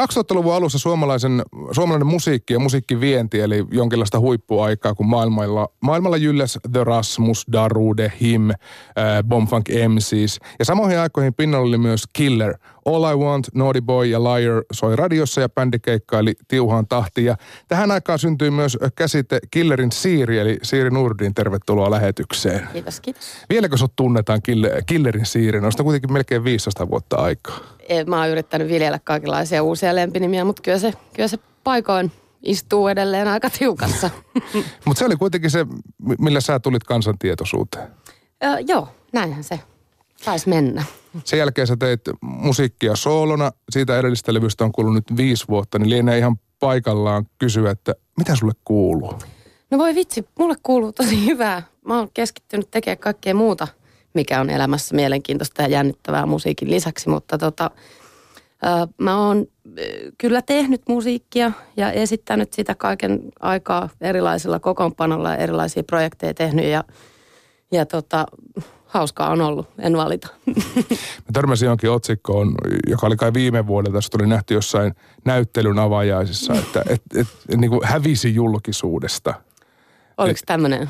2000-luvun alussa suomalaisen, suomalainen musiikki ja musiikkivienti, eli jonkinlaista huippuaikaa, kun maailmalla, maailmalla jylläs The Rasmus, Darude, Him, äh, Bombfunk MCs. Ja samoihin aikoihin pinnalla oli myös Killer. All I Want, Naughty Boy ja Liar soi radiossa ja bändi keikkaili tiuhaan tahtiin. Ja tähän aikaan syntyi myös käsite Killerin Siiri, eli Siiri Nurdin. Tervetuloa lähetykseen. Kiitos, kiitos. Vieläkö sut tunnetaan Killerin Siirin? On kuitenkin melkein 15 vuotta aikaa. Mä oon yrittänyt viljellä kaikenlaisia uusia lempinimiä, mutta kyllä se, kyllä se paikoin istuu edelleen aika tiukassa. mutta se oli kuitenkin se, millä sä tulit kansantietoisuuteen. Öö, joo, näinhän se taisi mennä. Sen jälkeen sä teit musiikkia soolona. Siitä edellistä levystä on kulunut nyt viisi vuotta, niin lienee ihan paikallaan kysyä, että mitä sulle kuuluu? No voi vitsi, mulle kuuluu tosi hyvää. Mä oon keskittynyt tekemään kaikkea muuta, mikä on elämässä mielenkiintoista ja jännittävää musiikin lisäksi, mutta tota, mä oon kyllä tehnyt musiikkia ja esittänyt sitä kaiken aikaa erilaisilla kokoonpanolla ja erilaisia projekteja tehnyt ja, ja tota, hauskaa on ollut, en valita. Mä törmäsin jonkin otsikkoon, joka oli kai viime vuodelta, se tuli nähty jossain näyttelyn avajaisissa, että et, et, et, niin kuin hävisi julkisuudesta. Oliko tämmöinen?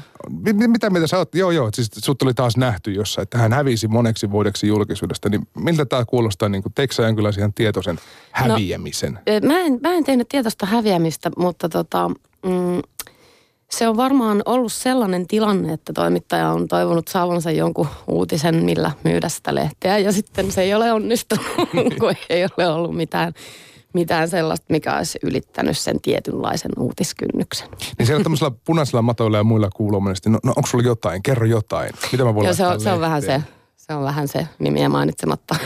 Mitä mitä sä oot? Joo, joo, siis sut tuli taas nähty jossain, että hän hävisi moneksi vuodeksi julkisuudesta. Niin miltä tämä kuulostaa, niin kuin sä kyllä siihen tietoisen no, häviämisen? No, mä, en, mä en tehnyt tietoista häviämistä, mutta tota, mm, se on varmaan ollut sellainen tilanne, että toimittaja on toivonut saavansa jonkun uutisen, millä myydä sitä lehteä. Ja sitten se ei ole onnistunut, kun ei ole ollut mitään, mitään sellaista, mikä olisi ylittänyt sen tietynlaisen uutiskynnyksen. Niin siellä tämmöisellä punaisella matoilla ja muilla kuuluu no, no onko sulla jotain? Kerro jotain. Mitä mä voin Joo, se on, se on vähän se se on vähän se nimiä mainitsematta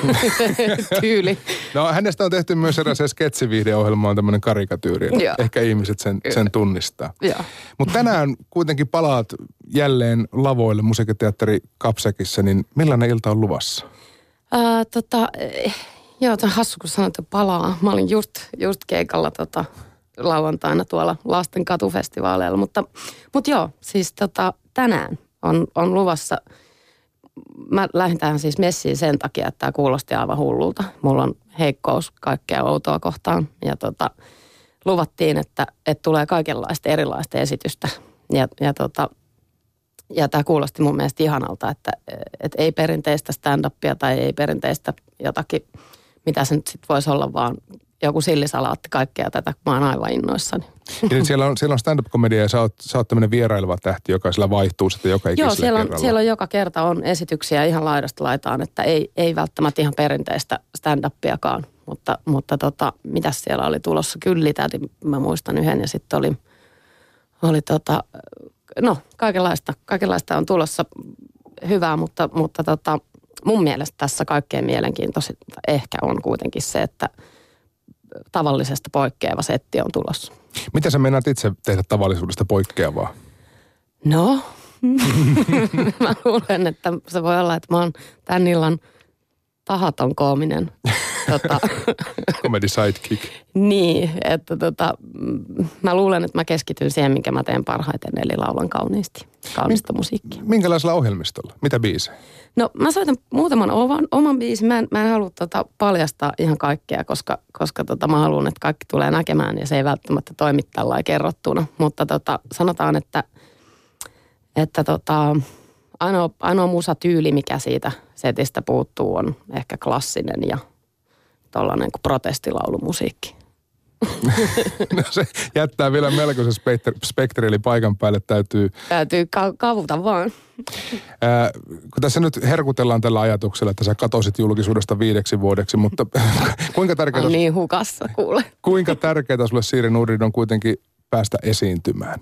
tyyli. No hänestä on tehty myös eräs sketsiviihdeohjelma on tämmöinen karikatyyri. Ehkä ihmiset sen, sen tunnistaa. Mutta tänään kuitenkin palaat jälleen lavoille musiikkiteatteri Kapsekissa, niin millainen ilta on luvassa? Uh, tota, joo, tämä on hassu, kun sanoit, että palaa. Mä olin just, just keikalla tota, lauantaina tuolla lasten katufestivaaleilla, mutta, mutta joo, siis tota, tänään on, on luvassa – mä lähdin tähän siis messiin sen takia, että tämä kuulosti aivan hullulta. Mulla on heikkous kaikkea outoa kohtaan ja tota, luvattiin, että, että tulee kaikenlaista erilaista esitystä. Ja, ja, tota, ja tämä kuulosti mun mielestä ihanalta, että, että ei perinteistä stand-upia tai ei perinteistä jotakin, mitä se nyt sitten voisi olla, vaan joku sillisalaatti kaikkea tätä. Mä oon aivan innoissani. Eli siellä on, siellä on stand-up-komedia ja sä oot, sä oot tämmöinen vieraileva tähti, joka sillä vaihtuu sitten joka Joo, siellä on, siellä on joka kerta on esityksiä ihan laidasta laitaan, että ei, ei välttämättä ihan perinteistä stand-upiakaan. Mutta, mutta tota, mitäs siellä oli tulossa? Kyllitä, mä muistan yhden ja sitten oli, oli tota, no kaikenlaista, kaikenlaista on tulossa hyvää, mutta, mutta tota, mun mielestä tässä kaikkein mielenkiintoisinta ehkä on kuitenkin se, että – tavallisesta poikkeava setti on tulossa. Mitä sä meinaat itse tehdä tavallisuudesta poikkeavaa? No, mä luulen, että se voi olla, että mä oon tän illan tahaton koominen. tota, Comedy sidekick. niin, että tota, mä luulen, että mä keskityn siihen, minkä mä teen parhaiten, eli laulan kauniisti, kaunista musiikkia. Minkälaisella ohjelmistolla? Mitä biisejä? No mä soitan muutaman oman, oman biisin. Mä en, mä en halua tota paljastaa ihan kaikkea, koska, koska tota mä haluan, että kaikki tulee näkemään ja se ei välttämättä toimi tällä kerrottuna. Mutta tota, sanotaan, että, että tota, ainoa, ainoa musatyyli, mikä siitä setistä puuttuu, on ehkä klassinen ja tollainen kuin protestilaulumusiikki. no se jättää vielä melkoisen spektri, eli paikan päälle täytyy... Täytyy ka- kavuta vaan. Ää, kun tässä nyt herkutellaan tällä ajatuksella, että sä katosit julkisuudesta viideksi vuodeksi, mutta kuinka tärkeää... niin hukassa, kuule. kuinka tärkeää sulle Siiri Nurin on kuitenkin päästä esiintymään?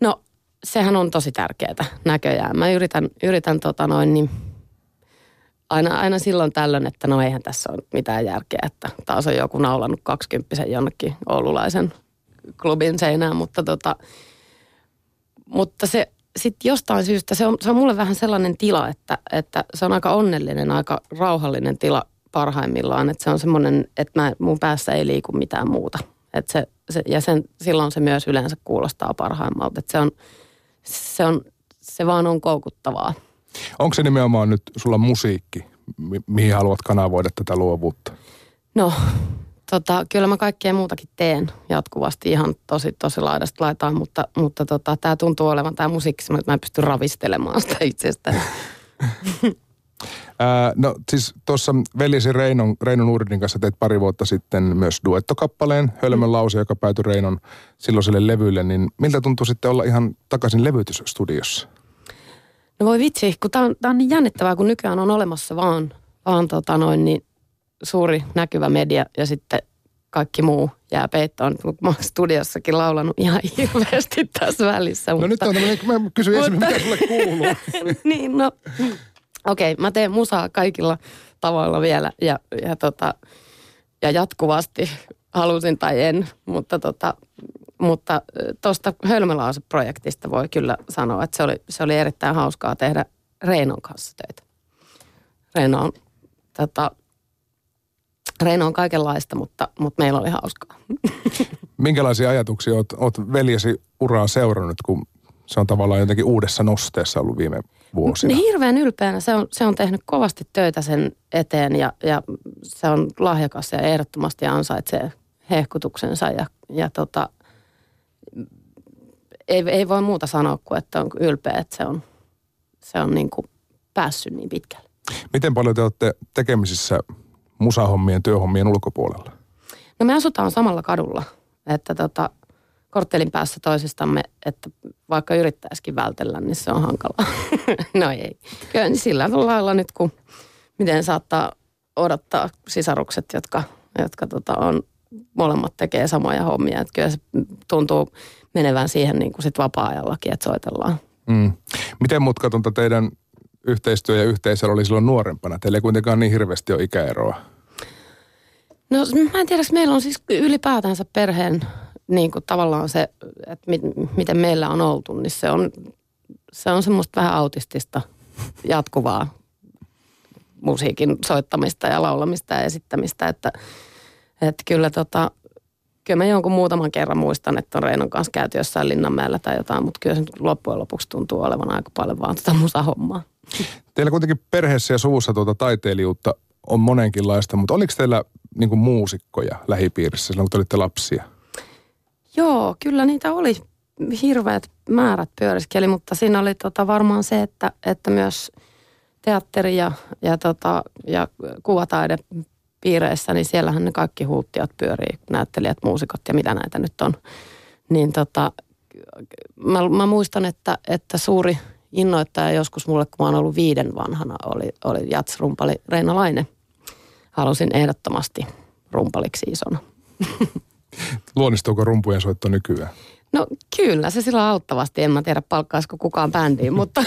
No, sehän on tosi tärkeää näköjään. Mä yritän, yritän tota noin niin aina, aina silloin tällöin, että no eihän tässä ole mitään järkeä, että taas on joku naulannut kaksikymppisen jonnekin oululaisen klubin seinään, mutta, tota, mutta se sitten jostain syystä, se on, se on mulle vähän sellainen tila, että, että se on aika onnellinen, aika rauhallinen tila parhaimmillaan, että se on semmoinen, että mä, mun päässä ei liiku mitään muuta. että se, se, ja sen, silloin se myös yleensä kuulostaa parhaimmalta, että se on, se on, se vaan on koukuttavaa. Onko se nimenomaan nyt sulla musiikki, mi- mihin haluat kanavoida tätä luovuutta? No, tota, kyllä mä kaikkea muutakin teen jatkuvasti ihan tosi, tosi laidasta laitaan, mutta, mutta tota, tämä tuntuu olevan tämä musiikki, että mä en pysty ravistelemaan sitä itsestäni. Ää, no siis tuossa veljesi Reinon, Reinon Uurdin kanssa teit pari vuotta sitten myös duettokappaleen, Hölmön lause, joka päätyi Reinon silloiselle levylle, niin miltä tuntuu sitten olla ihan takaisin levytysstudiossa? No voi vitsi, kun tämä on, tää on niin jännittävää, kun nykyään on olemassa vaan, vaan tota noin, niin suuri näkyvä media ja sitten kaikki muu jää peittoon. Mä oon studiossakin laulanut ihan hirveästi tässä välissä. No mutta, nyt on tämmöinen, mä kysyin ensin, mitä sulle kuuluu. niin, no okei, okay, mä teen musaa kaikilla tavoilla vielä ja, ja, tota, ja jatkuvasti halusin tai en, mutta tota, mutta tuosta Hölmölause-projektista voi kyllä sanoa, että se oli, se oli erittäin hauskaa tehdä Reinon kanssa töitä. Reino on, tota, Reino on kaikenlaista, mutta, mutta meillä oli hauskaa. Minkälaisia ajatuksia oot veljesi uraa seurannut, kun se on tavallaan jotenkin uudessa nosteessa ollut viime vuosina? Niin hirveän ylpeänä. Se on, se on tehnyt kovasti töitä sen eteen ja, ja se on lahjakas ja ehdottomasti ansaitsee hehkutuksensa ja, ja tota, ei, ei voi muuta sanoa kuin, että on ylpeä, että se on, se on niin kuin päässyt niin pitkälle. Miten paljon te olette tekemisissä musahommien, työhommien ulkopuolella? No me asutaan samalla kadulla, että tota, korttelin päässä toisistamme, että vaikka yrittäisikin vältellä, niin se on hankalaa. no ei. Kyllä niin sillä lailla nyt, kun miten saattaa odottaa sisarukset, jotka, jotka tota on, molemmat tekee samoja hommia. Että kyllä se tuntuu menevän siihen niin kuin sit vapaa-ajallakin, että soitellaan. Mm. Miten mutkatonta teidän yhteistyö ja yhteisö oli silloin nuorempana? Teillä ei kuitenkaan niin hirveästi ole ikäeroa. No mä en tiedä, meillä on siis ylipäätänsä perheen niin kuin tavallaan se, että mit, miten meillä on oltu, niin se on, se on semmoista vähän autistista jatkuvaa musiikin soittamista ja laulamista ja esittämistä, että, että kyllä tota, kyllä mä jonkun muutaman kerran muistan, että on Reinon kanssa käyty jossain Linnanmäellä tai jotain, mutta kyllä se loppujen lopuksi tuntuu olevan aika paljon vaan tuota musahommaa. Teillä kuitenkin perheessä ja suvussa tuota taiteilijuutta on monenkinlaista, mutta oliko teillä niin kuin muusikkoja lähipiirissä silloin, kun te olitte lapsia? Joo, kyllä niitä oli hirveät määrät pyöriskeli, mutta siinä oli tota varmaan se, että, että myös teatteri ja, ja, tota, ja kuvataide piireissä, niin siellähän ne kaikki huuttiot pyörii, näyttelijät, muusikot ja mitä näitä nyt on. Niin tota, mä, mä muistan, että, että suuri innoittaja joskus mulle, kun mä oon ollut viiden vanhana, oli, oli jatsrumpali Reina Laine. Halusin ehdottomasti rumpaliksi isona. Luonnistuuko rumpujen soitto nykyään? No kyllä, se sillä auttavasti. En mä tiedä, palkkaisiko kukaan bändiin, mutta...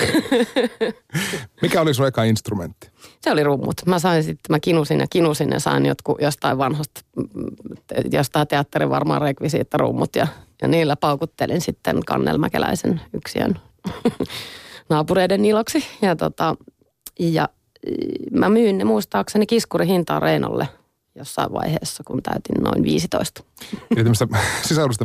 Mikä oli sun eka instrumentti? Se oli rummut. Mä sain sitten, mä kinusin ja kinusin ja sain jotkut jostain vanhasta, jostain teatterin varmaan rummut ja, ja niillä paukuttelin sitten Kannelmäkeläisen yksiön naapureiden iloksi. Ja, tota, ja mä myin ne muistaakseni kiskurihintaan Reinolle jossain vaiheessa, kun täytin noin 15. Eli tämmöistä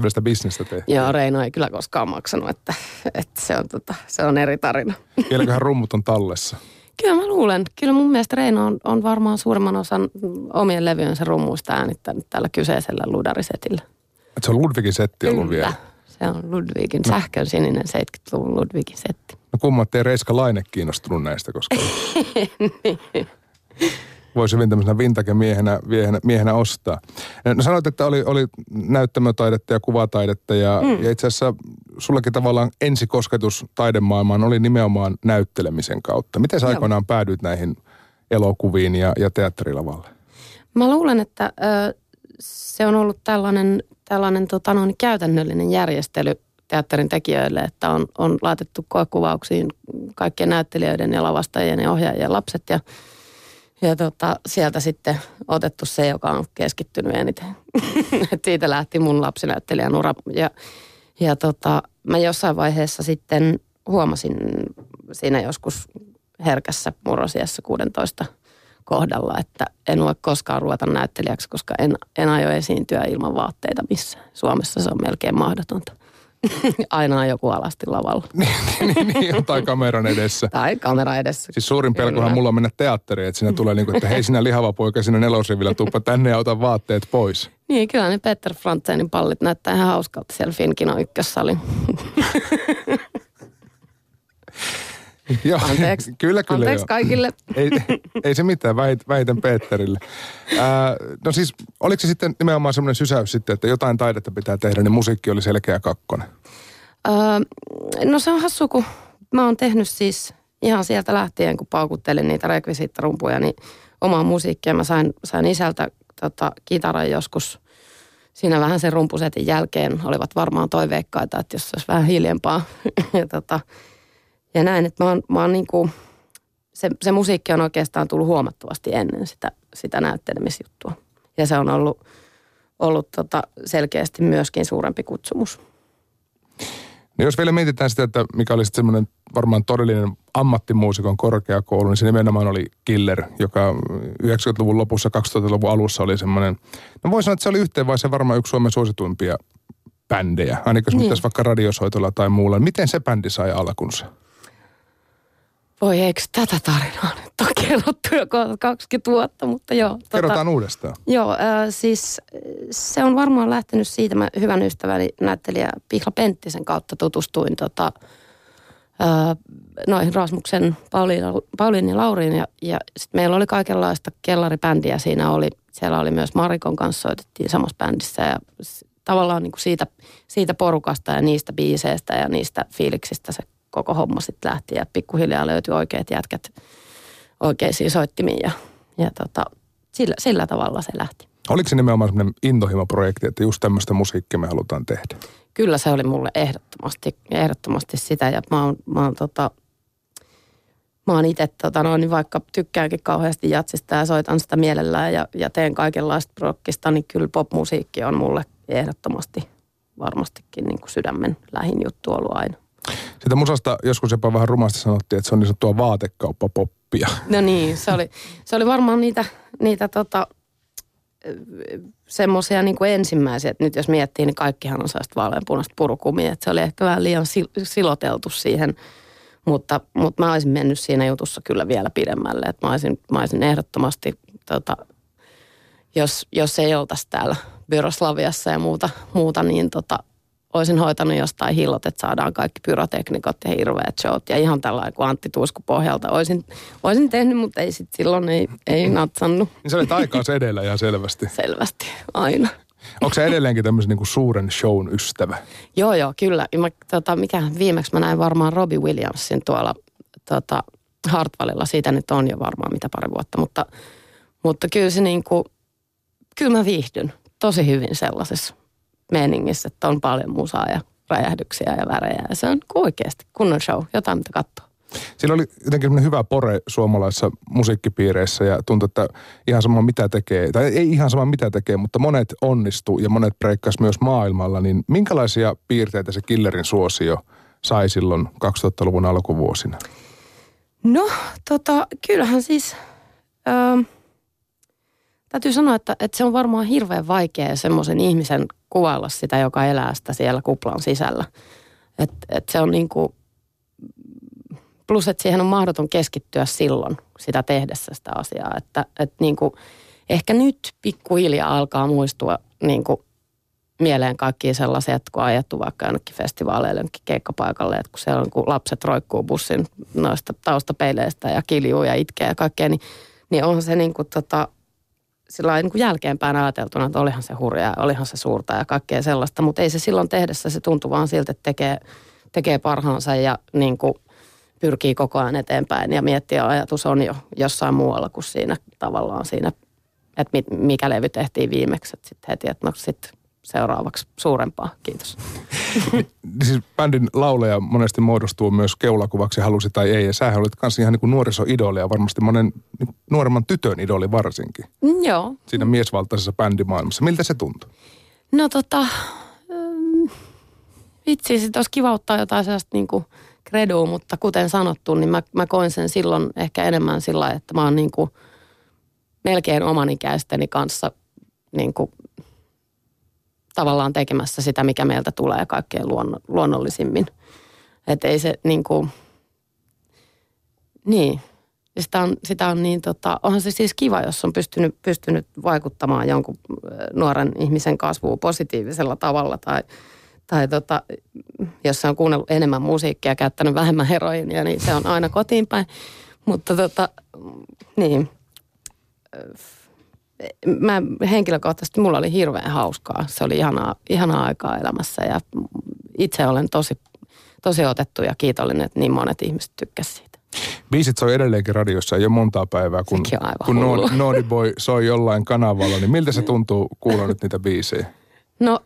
välistä bisnestä tee. Joo, Reino ei kyllä koskaan maksanut, että, että se, on, tota, se on eri tarina. Vieläköhän rummut on tallessa? Kyllä mä luulen. Kyllä mun mielestä Reino on, on varmaan suurimman osan omien levyjensä rummuista äänittänyt tällä kyseisellä ludarisetillä. Et se on Ludwigin setti Kyllä. ollut vielä? se on Ludwigin, no. sähkön sininen 70-luvun Ludwigin setti. No kumma, ettei Reiska Laine kiinnostunut näistä koskaan. niin voisi hyvin tämmöisenä vintage-miehenä miehenä, miehenä ostaa. No sanoit, että oli, oli näyttämötaidetta ja kuvataidetta ja, mm. ja itse asiassa sullekin tavallaan ensikosketus taidemaailmaan oli nimenomaan näyttelemisen kautta. Miten sä aikoinaan päädyit näihin elokuviin ja, ja teatterilavalle? Mä luulen, että ö, se on ollut tällainen, tällainen tota, noin, käytännöllinen järjestely teatterin tekijöille, että on, on laitettu koekuvauksiin kaikkien näyttelijöiden ja lavastajien ja ohjaajien lapset ja ja tota, sieltä sitten otettu se, joka on keskittynyt eniten. Siitä lähti mun lapsinäyttelijän ura. Ja, ja tota, mä jossain vaiheessa sitten huomasin siinä joskus herkässä murrosiassa 16 kohdalla, että en voi koskaan ruveta näyttelijäksi, koska en, en aio esiintyä ilman vaatteita missään. Suomessa se on melkein mahdotonta. Aina on joku alasti lavalla. niin, niin, niin, tai kameran edessä. Tai kamera edessä. Siis suurin pelkohan Kyllä. mulla on mennä teatteriin, että siinä tulee niin kuin, että hei sinä lihava poika sinä nelosrivillä, tuppa tänne ja ota vaatteet pois. Niin, kyllä ne Peter Frantzenin pallit näyttää ihan hauskalta siellä Finkino ykkössalin. Joo, Anteeksi. kyllä, kyllä Anteeksi joo. kaikille. Ei, ei se mitään, väit, väitän Peterille. Ää, no siis, oliko se sitten nimenomaan semmoinen sysäys sitten, että jotain taidetta pitää tehdä, niin musiikki oli selkeä kakkonen? Öö, no se on hassu, kun mä oon tehnyt siis ihan sieltä lähtien, kun paukuttelin niitä rekvisiittarumpuja, niin omaa musiikkia. Mä sain, sain isältä tota, kitaran joskus siinä vähän sen rumpusetin jälkeen. Olivat varmaan toiveikkaita, että jos se olisi vähän hiljempaa. ja, tota, ja näin, että mä oon, mä oon niin kuin, se, se musiikki on oikeastaan tullut huomattavasti ennen sitä, sitä näyttelemisjuttua. Ja se on ollut, ollut tota selkeästi myöskin suurempi kutsumus. No jos vielä mietitään sitä, että mikä oli semmoinen varmaan todellinen ammattimuusikon korkeakoulu, niin se nimenomaan oli Killer, joka 90-luvun lopussa, 2000-luvun alussa oli semmoinen, no voi sanoa, että se oli yhteen vai se varmaan yksi Suomen suosituimpia bändejä, ainakin jos Niin. niin. vaikka radiosoitolla tai muulla. Miten se bändi sai alkunsa? Voi eikö tätä tarinaa nyt ole kerrottu jo kohta 20 vuotta, mutta joo. tota, Kerrotaan uudestaan. Joo, äh, siis se on varmaan lähtenyt siitä, mä hyvän ystäväni näyttelijä Pihla Penttisen kautta tutustuin tota, äh, noihin Rasmuksen Pauliina, Pauliin ja Lauriin ja, ja sitten meillä oli kaikenlaista kellaribändiä siinä oli, siellä oli myös Marikon kanssa soitettiin samassa bändissä ja tavallaan niin kuin siitä, siitä porukasta ja niistä biiseistä ja niistä fiiliksistä se koko homma sitten lähti ja pikkuhiljaa löytyi oikeat jätkät oikeisiin soittimiin ja, ja tota, sillä, sillä tavalla se lähti. Oliko se nimenomaan semmoinen intohimoprojekti, että just tämmöistä musiikkia me halutaan tehdä? Kyllä se oli mulle ehdottomasti, ehdottomasti sitä ja mä oon, mä oon, tota, mä oon itse tota, no, niin vaikka tykkäänkin kauheasti jatsista ja soitan sitä mielellään ja, ja teen kaikenlaista rockista, niin kyllä popmusiikki on mulle ehdottomasti varmastikin niin kuin sydämen lähin juttu ollut aina. Sitä musasta joskus jopa vähän rumasti sanottiin, että se on niin sanottua vaatekauppapoppia. No niin, se oli, se oli varmaan niitä, niitä tota, semmoisia niin ensimmäisiä, että nyt jos miettii, niin kaikkihan on sellaista vaaleanpunaista purukumia, että se oli ehkä vähän liian sil- siloteltu siihen, mutta, mutta mä olisin mennyt siinä jutussa kyllä vielä pidemmälle, että mä olisin, mä olisin ehdottomasti, tota, jos, jos ei oltaisi täällä Byroslaviassa ja muuta, muuta niin tota, olisin hoitanut jostain hillot, että saadaan kaikki pyroteknikot ja hirveät showt ja ihan tällainen kuin Antti Tuisku pohjalta. Olisin, olisin tehnyt, mutta ei sit silloin ei, ei natsannut Niin se oli taikaas edellä ihan selvästi. selvästi aina. Onko se edelleenkin tämmöisen niin kuin suuren shown ystävä? Joo, joo, kyllä. Mä, tota, mikä, viimeksi mä näin varmaan Robbie Williamsin tuolla tota, Hartwallilla. Siitä nyt on jo varmaan mitä pari vuotta, mutta, mutta kyllä se niin kuin, kyllä mä viihdyn tosi hyvin sellaisessa meiningissä, että on paljon musaa ja räjähdyksiä ja värejä. Ja se on oikeasti kunnon show, jotain mitä katsoa. Siinä oli jotenkin semmoinen hyvä pore suomalaisissa musiikkipiireissä ja tuntui, että ihan sama mitä tekee, tai ei ihan sama mitä tekee, mutta monet onnistu ja monet breikkas myös maailmalla, niin minkälaisia piirteitä se Killerin suosio sai silloin 2000-luvun alkuvuosina? No, tota, kyllähän siis, öö, täytyy sanoa, että, että se on varmaan hirveän vaikea semmoisen ihmisen kuvailla sitä, joka elää sitä siellä kuplan sisällä. Et, et se on niin kuin, plus että siihen on mahdoton keskittyä silloin sitä tehdessä sitä asiaa. Että, että niin kuin, ehkä nyt pikkuhiljaa alkaa muistua niin kuin mieleen kaikkia sellaisia, että kun on ajettu vaikka jonnekin festivaaleille, jonnekin keikkapaikalle, että kun siellä on, kun lapset roikkuu bussin noista taustapeileistä ja kiljuu ja itkee ja kaikkea, niin, niin onhan se niin kuin tota, sillä niin kuin jälkeenpäin ajateltuna, että olihan se hurjaa, olihan se suurta ja kaikkea sellaista, mutta ei se silloin tehdessä, se tuntuu vaan siltä, että tekee, tekee parhaansa ja niin kuin pyrkii koko ajan eteenpäin. Ja miettii ja ajatus on jo jossain muualla kuin siinä tavallaan siinä, että mi- mikä levy tehtiin viimeksi, että sitten heti, että no sitten seuraavaksi suurempaa, kiitos. Siis bändin lauleja monesti muodostuu myös keulakuvaksi, halusi tai ei, ja sähän olit kanssa ihan niin kuin nuorisoidoli ja varmasti monen niin nuoremman tytön idoli varsinkin Mm, Joo, siinä miesvaltaisessa bändimaailmassa. Miltä se tuntui? No tota, mm, vitsi, sit olisi kiva ottaa jotain sellaista niin kuin kredua, mutta kuten sanottu, niin mä, mä koin sen silloin ehkä enemmän sillä että mä oon niin kuin melkein oman ikäisteni kanssa niin kuin tavallaan tekemässä sitä, mikä meiltä tulee kaikkein luon, luonnollisimmin. Että ei se niin kuin, niin, sitä on, sitä on niin tota, onhan se siis kiva, jos on pystynyt, pystynyt vaikuttamaan jonkun nuoren ihmisen kasvuun positiivisella tavalla tai, tai tota, jos se on kuunnellut enemmän musiikkia käyttänyt vähemmän heroinia, niin se on aina kotiin päin. Mutta tota, niin, mä henkilökohtaisesti, mulla oli hirveän hauskaa. Se oli ihanaa, ihanaa aikaa elämässä ja itse olen tosi, tosi otettu ja kiitollinen, että niin monet ihmiset tykkäsivät siitä. Biisit soi edelleenkin radiossa jo montaa päivää, kun, kun Naughty Boy soi jollain kanavalla. Niin miltä se tuntuu kuulla nyt niitä biisejä? No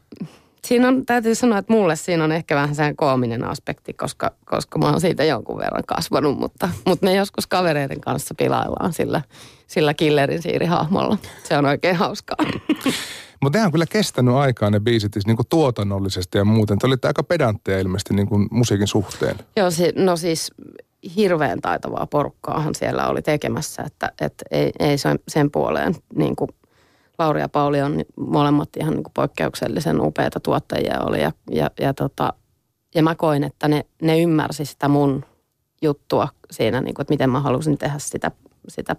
siinä on, täytyy sanoa, että mulle siinä on ehkä vähän sen koominen aspekti, koska, koska mä oon siitä jonkun verran kasvanut, mutta, mutta me joskus kavereiden kanssa pilaillaan sillä, sillä killerin siirihahmolla. Se on oikein hauskaa. Mutta nehän on kyllä kestänyt aikaa ne biisit siis niin kuin tuotannollisesti ja muuten. Te olitte aika pedantteja ilmeisesti niin kuin musiikin suhteen. Joo, si- no siis hirveän taitavaa porukkaahan siellä oli tekemässä, että, että ei, ei sen, sen puoleen niin kuin Lauri ja Pauli on molemmat ihan niin kuin poikkeuksellisen upeita tuottajia oli ja, ja, ja, tota, ja mä koin, että ne, ne ymmärsi sitä mun juttua siinä, niin kuin, että miten mä halusin tehdä sitä, sitä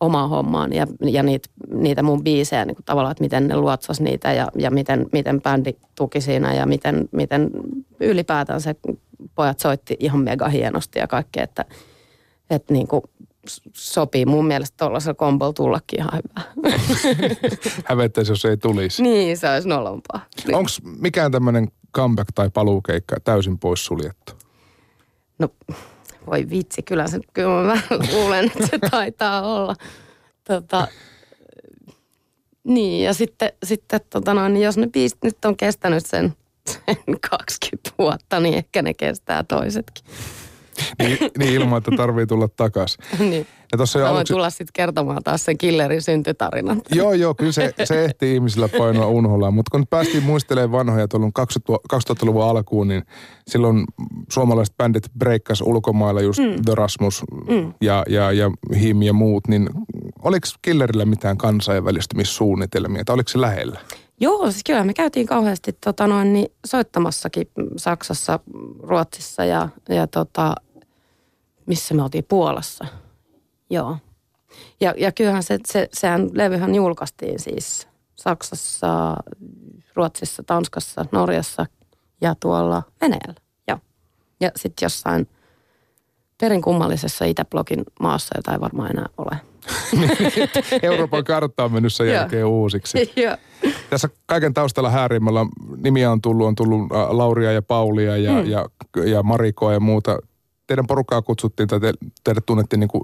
omaa hommaan ja, ja niitä, niitä mun biisejä niin kuin tavallaan, että miten ne luotsas niitä ja, ja miten, miten bändi tuki siinä ja miten, miten ylipäätään se pojat soitti ihan mega hienosti ja kaikkea, että, että niin kuin sopii mun mielestä tuollaisella kombolla tullakin ihan hyvä. Hävettäisi, jos ei tulisi. Niin, se olisi nolompaa. Niin. Onko mikään tämmöinen comeback tai paluukeikka täysin pois suljettu? No, voi vitsi, kyllä, se, kyllä mä luulen, että se taitaa olla. Tota, niin, ja sitten, sitten tota noin, niin jos ne biisit nyt on kestänyt sen, sen 20 vuotta, niin ehkä ne kestää toisetkin niin, niin ilman, että tarvii tulla takaisin. niin. Ja tossa jo aluksi... tulla sitten kertomaan taas sen killerin syntytarinan. joo, joo, kyllä se, se ehtii ihmisillä painoa unholaan. Mutta kun päästiin muistelemaan vanhoja tuolloin 2000-luvun alkuun, niin silloin suomalaiset bändit breikkas ulkomailla just mm. The Rasmus mm. ja, ja, ja Him ja muut, niin oliko Killerillä mitään kansainvälistymissuunnitelmia, tai oliko se lähellä? Joo, siis kyllä me käytiin kauheasti tota noin, niin soittamassakin Saksassa, Ruotsissa ja, ja tota, missä me oltiin Puolassa. Joo. Ja, ja kyllähän se, se, sehän levyhän julkaistiin siis Saksassa, Ruotsissa, Tanskassa, Norjassa ja tuolla Venäjällä. Joo. Ja sitten jossain perinkummallisessa Itäblogin maassa, jota ei varmaan enää ole. Euroopan kartta on mennyt sen jälkeen uusiksi. Tässä kaiken taustalla häärimmällä nimiä on tullut, on tullut äh, Lauria ja Paulia ja, mm. ja, ja Marikoa ja muuta. Teidän porukkaa kutsuttiin tai te, teidät tunnettiin niin kuin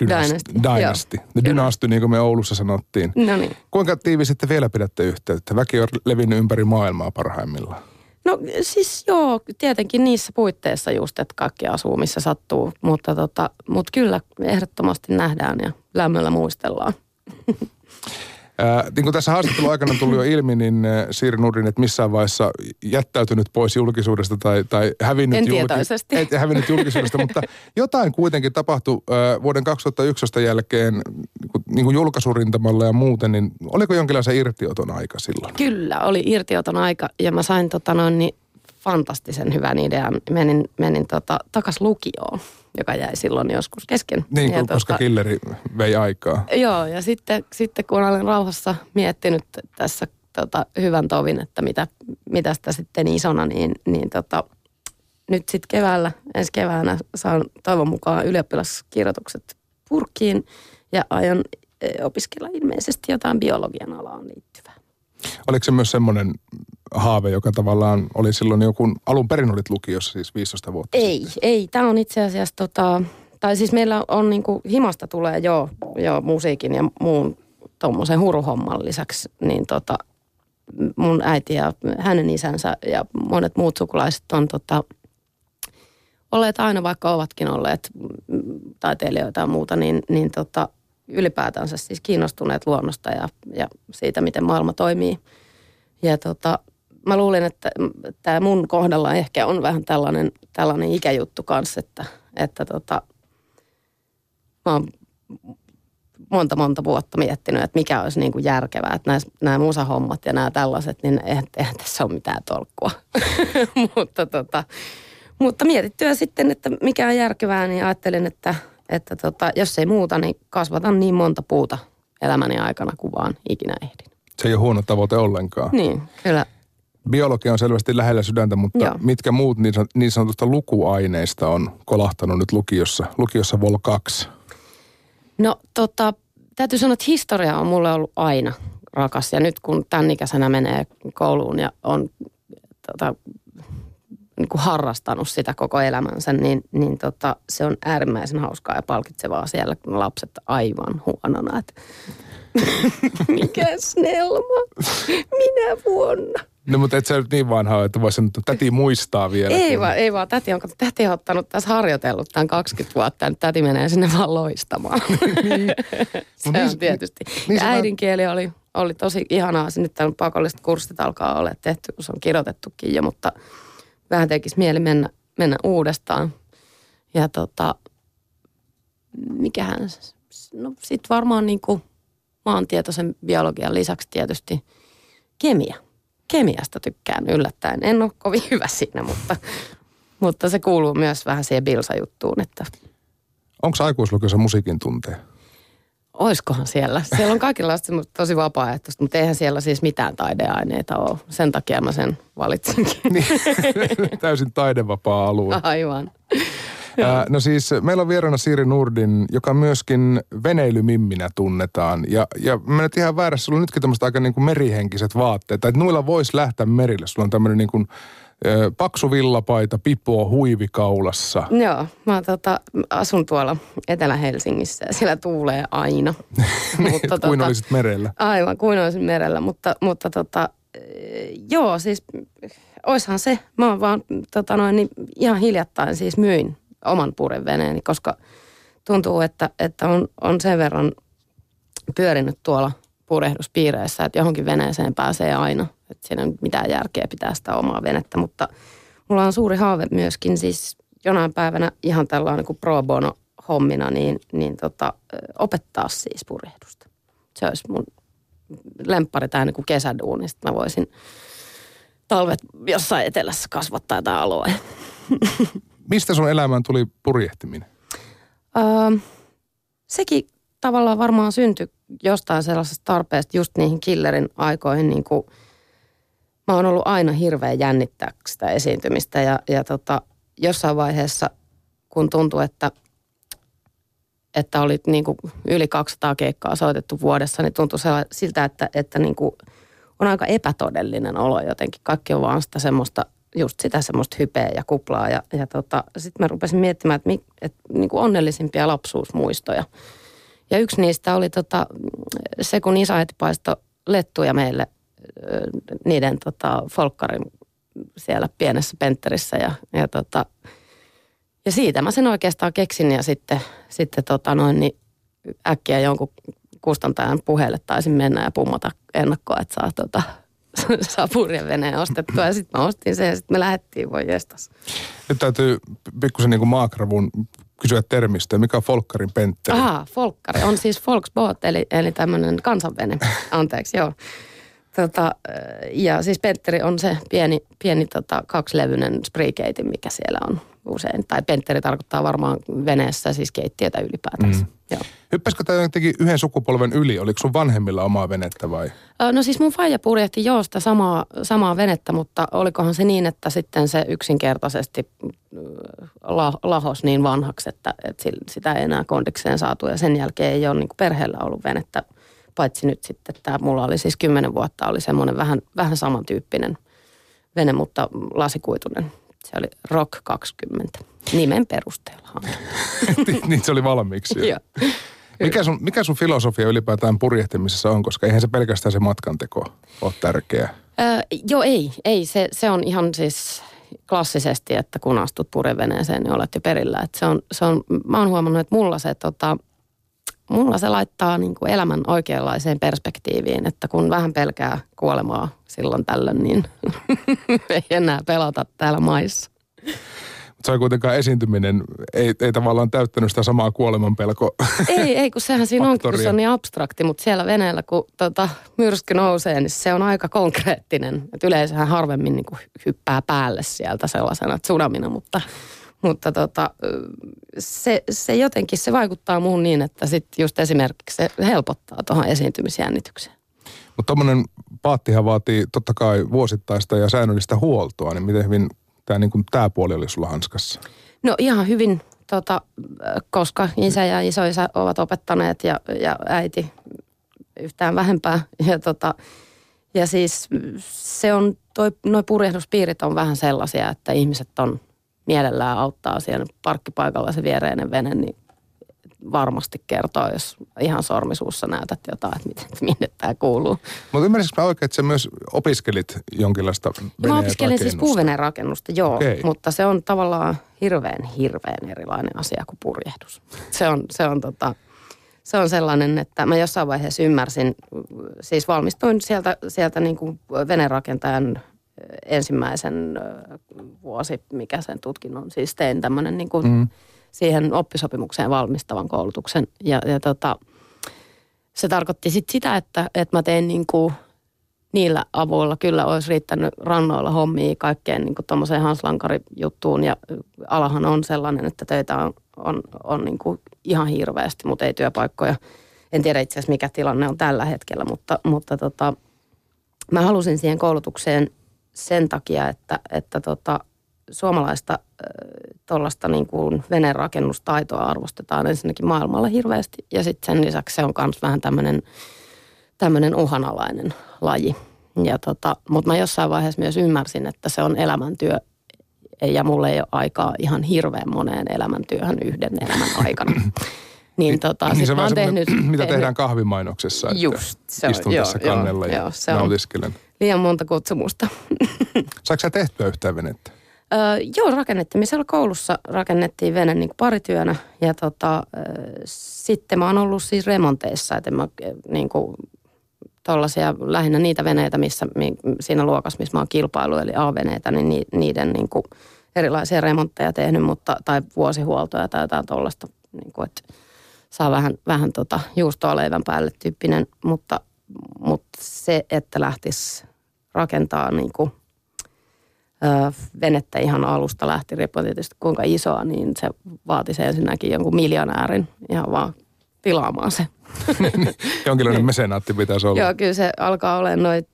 Dynasty. Dynasty. Dynasty, niin kuin me Oulussa sanottiin. No niin. Kuinka tiivisesti vielä pidätte yhteyttä? Väki on levinnyt ympäri maailmaa parhaimmillaan. No siis joo, tietenkin niissä puitteissa just, että kaikki asuu missä sattuu, mutta, tota, mutta kyllä ehdottomasti nähdään ja lämmöllä muistellaan. Ää, niin kuin tässä haastattelun aikana tuli jo ilmi, niin Siiri Nurdin, että missään vaiheessa jättäytynyt pois julkisuudesta tai, tai hävinnyt, en julki, et, hävinnyt julkisuudesta, mutta jotain kuitenkin tapahtui ää, vuoden 2011 jälkeen niin kuin julkaisurintamalla ja muuten, niin oliko jonkinlaisen irtioton aika silloin? Kyllä, oli irtioton aika ja mä sain tota noin, niin fantastisen hyvän idean. Menin, menin tota, takas lukioon joka jäi silloin joskus kesken. Niin, ja koska tota, killeri vei aikaa. Joo, ja sitten, sitten kun olen rauhassa miettinyt tässä tota, hyvän tovin, että mitä, mitä sitä sitten isona, niin, niin tota, nyt sitten keväällä, ensi keväänä saan toivon mukaan ylioppilaskirjoitukset purkkiin ja aion e, opiskella ilmeisesti jotain biologian alaan liittyvää. Oliko se myös semmoinen haave, joka tavallaan oli silloin joku, alun perin olit lukiossa siis 15 vuotta Ei, sitten. ei. Tämä on itse asiassa tota, tai siis meillä on niinku, himasta tulee jo, jo musiikin ja muun tuommoisen huruhomman lisäksi, niin tota, mun äiti ja hänen isänsä ja monet muut sukulaiset on tota, olleet aina, vaikka ovatkin olleet taiteilijoita ja muuta, niin, niin tota, ylipäätänsä siis kiinnostuneet luonnosta ja, ja siitä, miten maailma toimii. Ja tota, mä luulin, että tämä mun kohdalla ehkä on vähän tällainen, tällainen ikäjuttu kanssa, että, että tota, mä oon monta monta vuotta miettinyt, että mikä olisi niin kuin järkevää, että nämä, musahommat ja nämä tällaiset, niin eihän, eihän tässä ole mitään tolkkua. mutta, tota, mutta mietittyä sitten, että mikä on järkevää, niin ajattelin, että, että tota, jos ei muuta, niin kasvatan niin monta puuta elämäni aikana kuin vaan ikinä ehdin. Se ei ole huono tavoite ollenkaan. Niin, kyllä. Biologia on selvästi lähellä sydäntä, mutta Joo. mitkä muut niin, niin sanotusta lukuaineista on kolahtanut nyt lukiossa, lukiossa Vol 2? No tota, täytyy sanoa, että historia on mulle ollut aina rakas. Ja nyt kun tämän ikäisenä menee kouluun ja on tota, niin kuin harrastanut sitä koko elämänsä, niin, niin tota, se on äärimmäisen hauskaa ja palkitsevaa siellä, kun lapset aivan huonona. Että mikä snelma, minä vuonna. No mutta et sä nyt niin vanha että voisi sanoa, että täti muistaa vielä. Ei vaan, ei vaan. Täti on, täti on ottanut tässä harjoitellut tämän 20 vuotta, ja täti menee sinne vaan loistamaan. niin. se on niin, tietysti. Niin, äidinkieli oli, oli tosi ihanaa. Nyt täällä pakolliset kurssit alkaa olla tehty, kun se on kirjoitettukin jo, mutta vähän tekisi mieli mennä, mennä uudestaan. Ja tota, mikähän, no sit varmaan niin kuin maantietoisen biologian lisäksi tietysti kemia kemiasta tykkään yllättäen. En ole kovin hyvä siinä, mutta, mutta se kuuluu myös vähän siihen bilsajuttuun. Että... Onko aikuislukiossa musiikin tunteja? Oiskohan siellä. Siellä on kaikenlaista tosi vapaaehtoista, mutta eihän siellä siis mitään taideaineita ole. Sen takia mä sen valitsinkin. Niin, täysin taidevapaa alue. Aivan. No siis meillä on vieraana Siiri Nurdin, joka myöskin veneilymimminä tunnetaan. Ja, ja mä nyt ihan väärässä, sulla on nytkin tämmöistä aika niin kuin merihenkiset vaatteet. Että noilla voisi lähteä merille. Sulla on tämmöinen niin kuin, paksu villapaita, pipo huivikaulassa. Joo, mä tota, asun tuolla Etelä-Helsingissä ja siellä tuulee aina. mutta, tota, kuin olisit merellä. Aivan, kuin olisin merellä, mutta, mutta tota, joo, siis oishan se. Mä oon vaan tota noin, niin ihan hiljattain siis myin oman pureveneeni, koska tuntuu, että, että on, on sen verran pyörinyt tuolla purehduspiireissä, että johonkin veneeseen pääsee aina. Että siinä ei mitään järkeä pitää sitä omaa venettä, mutta mulla on suuri haave myöskin siis jonain päivänä ihan tällainen kuin pro bono hommina, niin, niin tota, opettaa siis purehdusta. Se olisi mun lemppari tämä niin kuin kesäduunista. Mä voisin talvet jossain etelässä kasvattaa jotain aloa. Mistä sun elämään tuli purjehtiminen? Öö, sekin tavallaan varmaan syntyi jostain sellaisesta tarpeesta just niihin killerin aikoihin, niin kuin mä oon ollut aina hirveän jännittää sitä esiintymistä ja, ja tota, jossain vaiheessa, kun tuntui, että, että oli niin kuin yli 200 keikkaa soitettu vuodessa, niin tuntui siltä, että, että niin kuin on aika epätodellinen olo jotenkin. Kaikki on vaan sitä semmoista just sitä semmoista hypeä ja kuplaa. Ja, ja tota, sitten mä rupesin miettimään, että, mi, että niin kuin onnellisimpia lapsuusmuistoja. Ja yksi niistä oli tota, se, kun isäiti paistoi lettuja meille niiden tota, folkkarin siellä pienessä pentterissä. Ja, ja, tota, ja siitä mä sen oikeastaan keksin ja sitten, sitten tota noin, niin äkkiä jonkun kustantajan puheelle taisin mennä ja pummata ennakkoa, että saa tota, saa purjeveneen ostettua. Ja sitten mä ostin sen ja sitten me lähdettiin, voi jestas. Nyt täytyy pikkusen niin kuin maakravun kysyä termistä. Mikä on Folkkarin pentteri? Aha, Folkkari on siis Volksboat, eli, eli tämmöinen kansanvene. Anteeksi, joo. Tota, ja siis pentteri on se pieni, pieni tota, kaksilevyinen spreekeitin, mikä siellä on usein. Tai pentteri tarkoittaa varmaan veneessä siis keittiötä ylipäätään. Mm. Joo. Hyppäskö tämä jotenkin yhden sukupolven yli? Oliko sun vanhemmilla omaa venettä vai? No siis mun faija purjehti joosta samaa, samaa venettä, mutta olikohan se niin, että sitten se yksinkertaisesti la, lahos niin vanhaksi, että, että sitä ei enää kondikseen saatu. Ja sen jälkeen ei ole niin perheellä ollut venettä, paitsi nyt sitten tämä mulla oli siis kymmenen vuotta, oli semmoinen vähän, vähän samantyyppinen vene, mutta lasikuitunen. Se oli Rock 20 nimen perusteella. niin se oli valmiiksi. Joo. Mikä sun, mikä sun filosofia ylipäätään purjehtimisessa on, koska eihän se pelkästään se matkanteko ole tärkeä? Öö, joo, ei. ei. Se, se on ihan siis klassisesti, että kun astut purjeveneeseen, niin olet jo perillä. Et se on, se on, mä oon huomannut, että mulla se, tota, mulla se laittaa niin kuin elämän oikeanlaiseen perspektiiviin, että kun vähän pelkää kuolemaa silloin tällöin, niin ei enää pelata täällä maissa. Se on kuitenkaan esiintyminen, ei, ei tavallaan täyttänyt sitä samaa kuolemanpelko. Ei, ei, kun sehän siinä onkin, kun se on niin abstrakti, mutta siellä veneellä, kun tota, myrsky nousee, niin se on aika konkreettinen. Et yleensähän harvemmin niin kuin hyppää päälle sieltä sellaisena tsunamina, mutta, mutta tota, se, se jotenkin se vaikuttaa muuhun niin, että sitten just esimerkiksi se helpottaa tuohon esiintymisjännitykseen. Mutta tuommoinen paattihan vaatii totta kai vuosittaista ja säännöllistä huoltoa, niin miten hyvin tämä niin tää puoli oli sulla hanskassa? No ihan hyvin, tota, koska isä ja isoisä ovat opettaneet ja, ja äiti yhtään vähempää. Ja, tota, ja siis se on, toi, noi purjehduspiirit on vähän sellaisia, että ihmiset on mielellään auttaa siellä parkkipaikalla se viereinen vene, niin varmasti kertoo, jos ihan sormisuussa näytät jotain, että miten, minne tämä kuuluu. Mutta ymmärsinkö mä oikein, että sä myös opiskelit jonkinlaista Mä opiskelin siis puuveneen rakennusta, joo, okay. mutta se on tavallaan hirveän, hirveän erilainen asia kuin purjehdus. Se on, se on tota, se on sellainen, että mä jossain vaiheessa ymmärsin, siis valmistuin sieltä, sieltä niin kuin venerakentajan ensimmäisen vuosi, mikä sen tutkinnon, siis tein tämmöinen niin kuin mm siihen oppisopimukseen valmistavan koulutuksen. Ja, ja tota, se tarkoitti sit sitä, että, että mä tein niin kuin niillä avuilla kyllä olisi riittänyt rannoilla hommia kaikkeen niin tuommoiseen Hanslankari-juttuun. Ja alahan on sellainen, että töitä on, on, on niin kuin ihan hirveästi, mutta ei työpaikkoja. En tiedä itse asiassa mikä tilanne on tällä hetkellä, mutta, mutta tota, mä halusin siihen koulutukseen sen takia, että, että tota, suomalaista tuollaista niin kuin venerakennustaitoa arvostetaan ensinnäkin maailmalla hirveästi. Ja sitten sen lisäksi se on myös vähän tämmöinen tämmöinen uhanalainen laji. Tota, mutta mä jossain vaiheessa myös ymmärsin, että se on elämäntyö ja mulla ei ole aikaa ihan hirveän moneen elämäntyöhön yhden elämän aikana. Niin, tota, niin se vaan tehnyt, mitä tehnyt, tehdään kahvimainoksessa, että just, se on, istun joo, tässä kannella joo, ja joo, se nautiskelen. Liian monta kutsumusta. Saatko sä tehtyä yhtään venettä? Öö, joo, rakennettiin. Me siellä koulussa rakennettiin vene niin parityönä ja tota, öö, sitten mä oon ollut siis remonteissa, että mä niin kuin, tollaisia, lähinnä niitä veneitä, missä, mi, siinä luokassa, missä mä oon kilpailu, eli A-veneitä, niin ni, niiden niin kuin, erilaisia remontteja tehnyt, mutta, tai vuosihuoltoja tai jotain tuollaista, niin kuin, että saa vähän, vähän tota juustoa leivän päälle tyyppinen, mutta, mutta se, että lähtisi rakentaa niin kuin venettä ihan alusta lähti, riippuen tietysti kuinka isoa, niin se vaatisi ensinnäkin jonkun miljonäärin ihan vaan tilaamaan se. Jonkinlainen mesenaatti pitäisi olla. Joo, kyllä se alkaa olla noin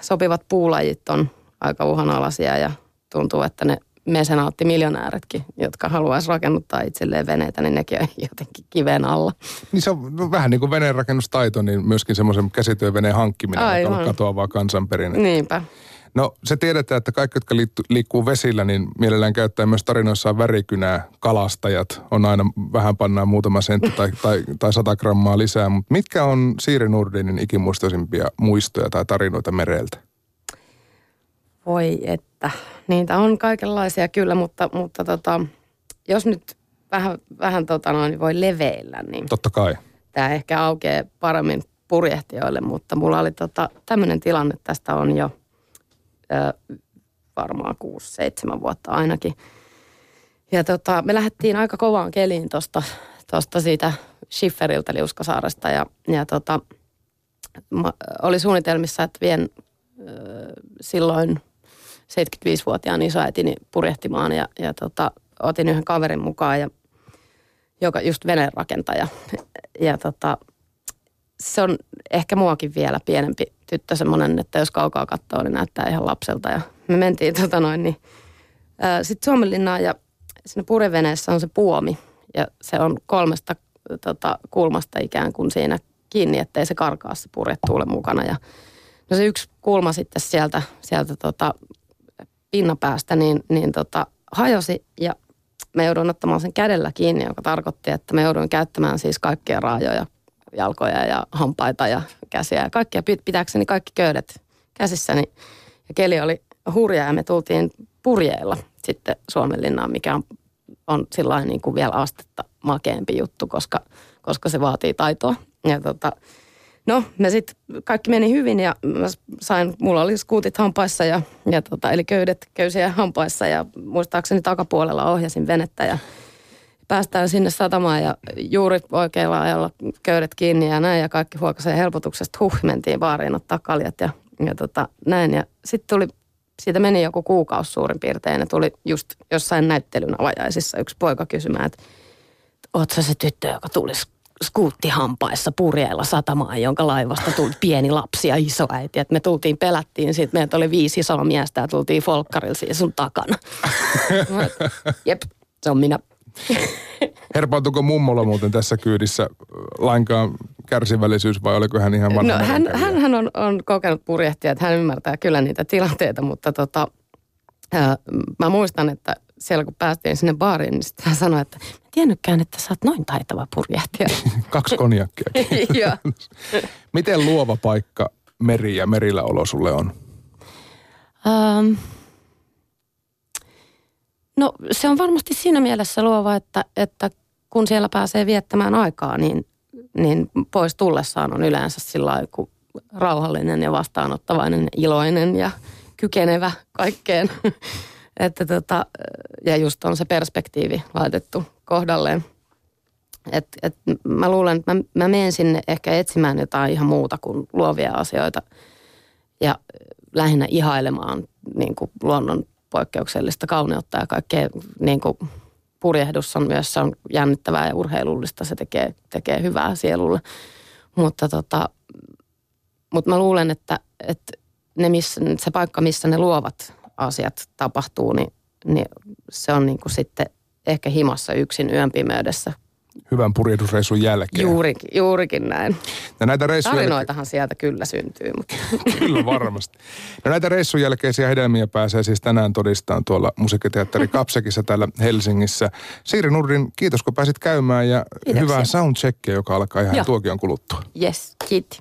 sopivat puulajit on aika uhanalaisia ja tuntuu, että ne mesenaattimiljonääritkin, jotka haluaisi rakennuttaa itselleen veneitä, niin nekin on jotenkin kiven alla. Niin se on vähän niin kuin veneenrakennustaito, niin myöskin semmoisen käsityöveneen hankkiminen, Aivan. joka katoavaa kansanperinne. Niinpä. No se tiedetään, että kaikki, jotka liikkuu vesillä, niin mielellään käyttää myös tarinoissaan värikynää. Kalastajat on aina vähän pannaan muutama sentti tai, tai, tai sata grammaa lisää. Mutta mitkä on Siiri Nurdinin ikimuistoisimpia muistoja tai tarinoita mereltä? Voi että, niitä on kaikenlaisia kyllä, mutta, mutta tota, jos nyt vähän, vähän tota noin, voi leveillä, niin... Totta kai. Tämä ehkä aukeaa paremmin purjehtijoille, mutta mulla oli tota, tämmöinen tilanne, tästä on jo – varmaan 6-7 vuotta ainakin. Ja tota, me lähdettiin aika kovaan keliin tuosta tosta siitä Schifferiltä Liuskasaaresta ja, ja tota, oli suunnitelmissa, että vien ö, silloin 75-vuotiaan isoäitini purjehtimaan ja, ja tota, otin yhden kaverin mukaan, ja, joka just venerakentaja. Ja tota, se on ehkä muakin vielä pienempi tyttö semmoinen, että jos kaukaa katsoo, niin näyttää ihan lapselta. Ja me mentiin tota noin, niin sitten Suomenlinnaan ja siinä pureveneessä on se puomi ja se on kolmesta tota, kulmasta ikään kuin siinä kiinni, ettei se karkaa se purje mukana. Ja no se yksi kulma sitten sieltä, sieltä tota, pinnapäästä niin, niin tota, hajosi ja me joudun ottamaan sen kädellä kiinni, joka tarkoitti, että me jouduin käyttämään siis kaikkia raajoja jalkoja ja hampaita ja käsiä ja kaikkia pitääkseni kaikki köydet käsissäni. Ja keli oli hurja ja me tultiin purjeilla sitten Suomenlinnaan, mikä on, on sillä niin kuin vielä astetta makeampi juttu, koska, koska se vaatii taitoa. Ja tota, No, me sitten kaikki meni hyvin ja mä sain, mulla oli skuutit hampaissa ja, ja tota, eli köydet köysiä hampaissa ja muistaakseni takapuolella ohjasin venettä ja päästään sinne satamaan ja juuri oikealla ajalla köydet kiinni ja näin ja kaikki huokaseen helpotuksesta. Huh, mentiin baariin ottaa kaljat ja, ja tota, näin. Ja sitten tuli, siitä meni joku kuukausi suurin piirtein ja tuli just jossain näyttelyn avajaisissa yksi poika kysymään, että ootko se tyttö, joka tulisi skuuttihampaissa purjeilla satamaan, jonka laivasta tuli pieni lapsi ja iso äiti. Et me tultiin, pelättiin siitä, meitä oli viisi isoa miestä ja tultiin folkkarilla siihen sun takana. Jep, se on minä. Herpaantuko mummolla muuten tässä kyydissä lainkaan kärsivällisyys vai oliko hän ihan vanha? No, hän, hän, hän on, on kokenut purjehtia, että hän ymmärtää kyllä niitä tilanteita, mutta tota, ää, mä muistan, että siellä kun päästiin sinne baariin, niin hän sanoi, että tiennytkään, että sä oot noin taitava purjehtija. Kaksi konjakkia. Miten luova paikka meri ja merillä olo sulle on? Um, no se on varmasti siinä mielessä luova, että, että kun siellä pääsee viettämään aikaa, niin, niin pois tullessaan on yleensä sillä rauhallinen ja vastaanottavainen, iloinen ja kykenevä kaikkeen. että tota, ja just on se perspektiivi laitettu kohdalleen. Et, et mä luulen, että mä, mä menen sinne ehkä etsimään jotain ihan muuta kuin luovia asioita ja lähinnä ihailemaan niin kuin luonnon poikkeuksellista kauneutta ja kaikkea niin kuin purjehdus on myös se on jännittävää ja urheilullista, se tekee, tekee hyvää sielulle. Mutta tota, mutta mä luulen, että, että ne missä, se paikka, missä ne luovat asiat tapahtuu, niin, niin se on niin kuin sitten ehkä himassa yksin yön pimeydessä. Hyvän purjehdusreissun jälkeen. Juurikin, juurikin näin. Ja näitä reissun Tarinoitahan sieltä kyllä syntyy. Mutta. kyllä varmasti. No näitä reissun jälkeisiä hedelmiä pääsee siis tänään todistamaan tuolla musiikkiteatteri Kapsekissa täällä Helsingissä. Siiri Nurdin, kiitos kun pääsit käymään ja Kiitoksia. hyvää soundcheckia, joka alkaa ihan Joo. tuokion kuluttua. Yes, kiitti.